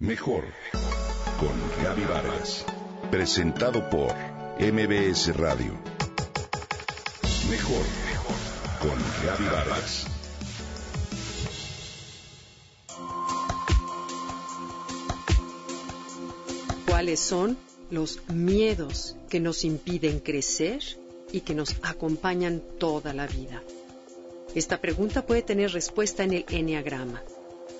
Mejor con Gaby Vargas. Presentado por MBS Radio. Mejor con Gaby Vargas. ¿Cuáles son los miedos que nos impiden crecer y que nos acompañan toda la vida? Esta pregunta puede tener respuesta en el Enneagrama,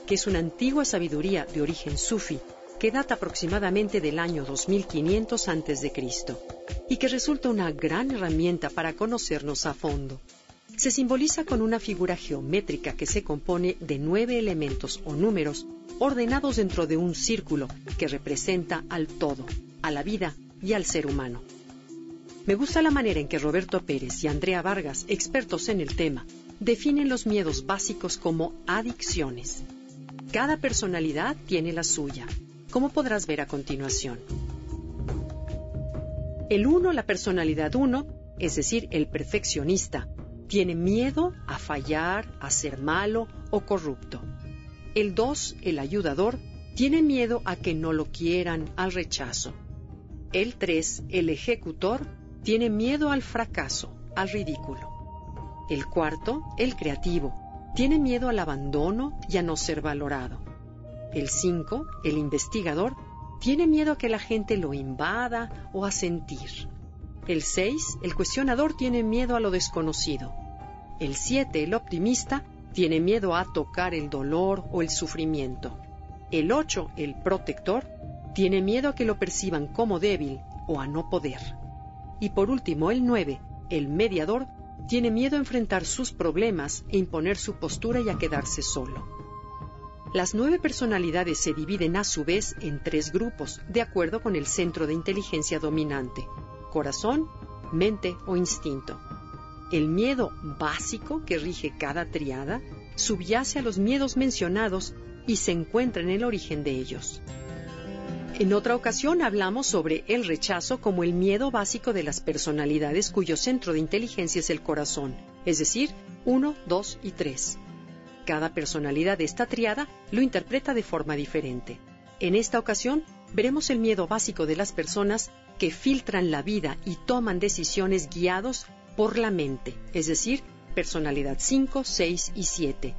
que es una antigua sabiduría de origen sufi que data aproximadamente del año 2500 a.C. y que resulta una gran herramienta para conocernos a fondo. Se simboliza con una figura geométrica que se compone de nueve elementos o números ordenados dentro de un círculo que representa al todo, a la vida y al ser humano. Me gusta la manera en que Roberto Pérez y Andrea Vargas, expertos en el tema, definen los miedos básicos como adicciones. Cada personalidad tiene la suya, como podrás ver a continuación. El uno, la personalidad uno, es decir, el perfeccionista, tiene miedo a fallar, a ser malo o corrupto. El 2, el ayudador, tiene miedo a que no lo quieran, al rechazo. El 3, el ejecutor, tiene miedo al fracaso, al ridículo. El cuarto, el creativo, tiene miedo al abandono y a no ser valorado. El 5, el investigador, tiene miedo a que la gente lo invada o a sentir. El 6, el cuestionador, tiene miedo a lo desconocido. El 7, el optimista, tiene miedo a tocar el dolor o el sufrimiento. El 8, el protector, tiene miedo a que lo perciban como débil o a no poder. Y por último, el 9, el mediador, tiene miedo a enfrentar sus problemas e imponer su postura y a quedarse solo. Las nueve personalidades se dividen a su vez en tres grupos, de acuerdo con el centro de inteligencia dominante, corazón, mente o instinto. El miedo básico que rige cada triada subyace a los miedos mencionados y se encuentra en el origen de ellos. En otra ocasión hablamos sobre el rechazo como el miedo básico de las personalidades cuyo centro de inteligencia es el corazón, es decir, 1, 2 y 3. Cada personalidad de esta triada lo interpreta de forma diferente. En esta ocasión veremos el miedo básico de las personas que filtran la vida y toman decisiones guiados por la mente, es decir, personalidad 5, 6 y 7.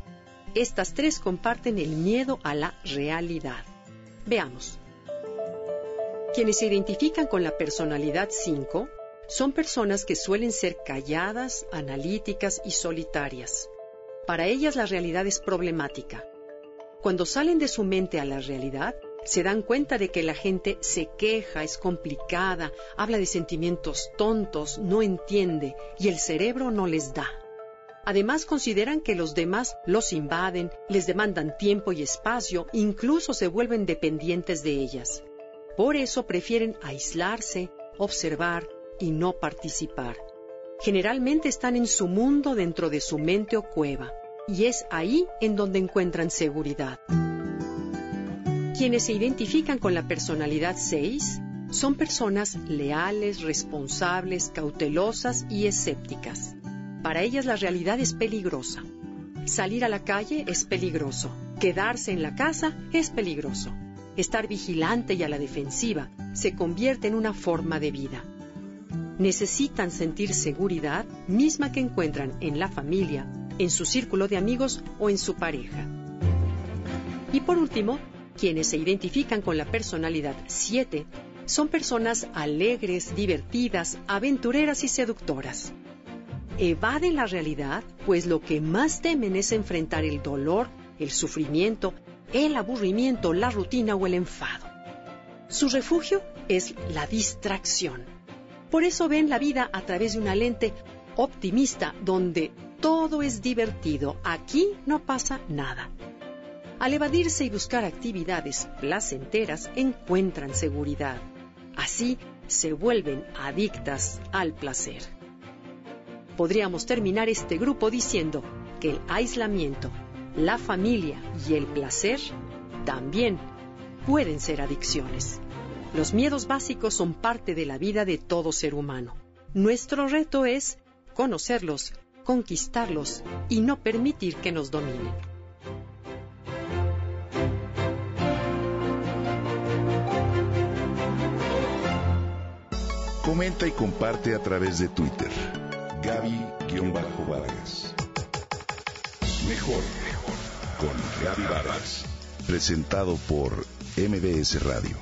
Estas tres comparten el miedo a la realidad. Veamos. Quienes se identifican con la personalidad 5 son personas que suelen ser calladas, analíticas y solitarias. Para ellas la realidad es problemática. Cuando salen de su mente a la realidad, se dan cuenta de que la gente se queja, es complicada, habla de sentimientos tontos, no entiende y el cerebro no les da. Además consideran que los demás los invaden, les demandan tiempo y espacio, incluso se vuelven dependientes de ellas. Por eso prefieren aislarse, observar y no participar. Generalmente están en su mundo dentro de su mente o cueva, y es ahí en donde encuentran seguridad. Quienes se identifican con la personalidad 6 son personas leales, responsables, cautelosas y escépticas. Para ellas la realidad es peligrosa. Salir a la calle es peligroso. Quedarse en la casa es peligroso. Estar vigilante y a la defensiva se convierte en una forma de vida. Necesitan sentir seguridad misma que encuentran en la familia, en su círculo de amigos o en su pareja. Y por último, quienes se identifican con la personalidad 7 son personas alegres, divertidas, aventureras y seductoras. Evaden la realidad, pues lo que más temen es enfrentar el dolor, el sufrimiento el aburrimiento, la rutina o el enfado. Su refugio es la distracción. Por eso ven la vida a través de una lente optimista donde todo es divertido, aquí no pasa nada. Al evadirse y buscar actividades placenteras encuentran seguridad. Así se vuelven adictas al placer. Podríamos terminar este grupo diciendo que el aislamiento la familia y el placer también pueden ser adicciones. Los miedos básicos son parte de la vida de todo ser humano. Nuestro reto es conocerlos, conquistarlos y no permitir que nos dominen. Comenta y comparte a través de Twitter. Gaby-Vargas. Mejor con Gaby Vargas. Presentado por MBS Radio.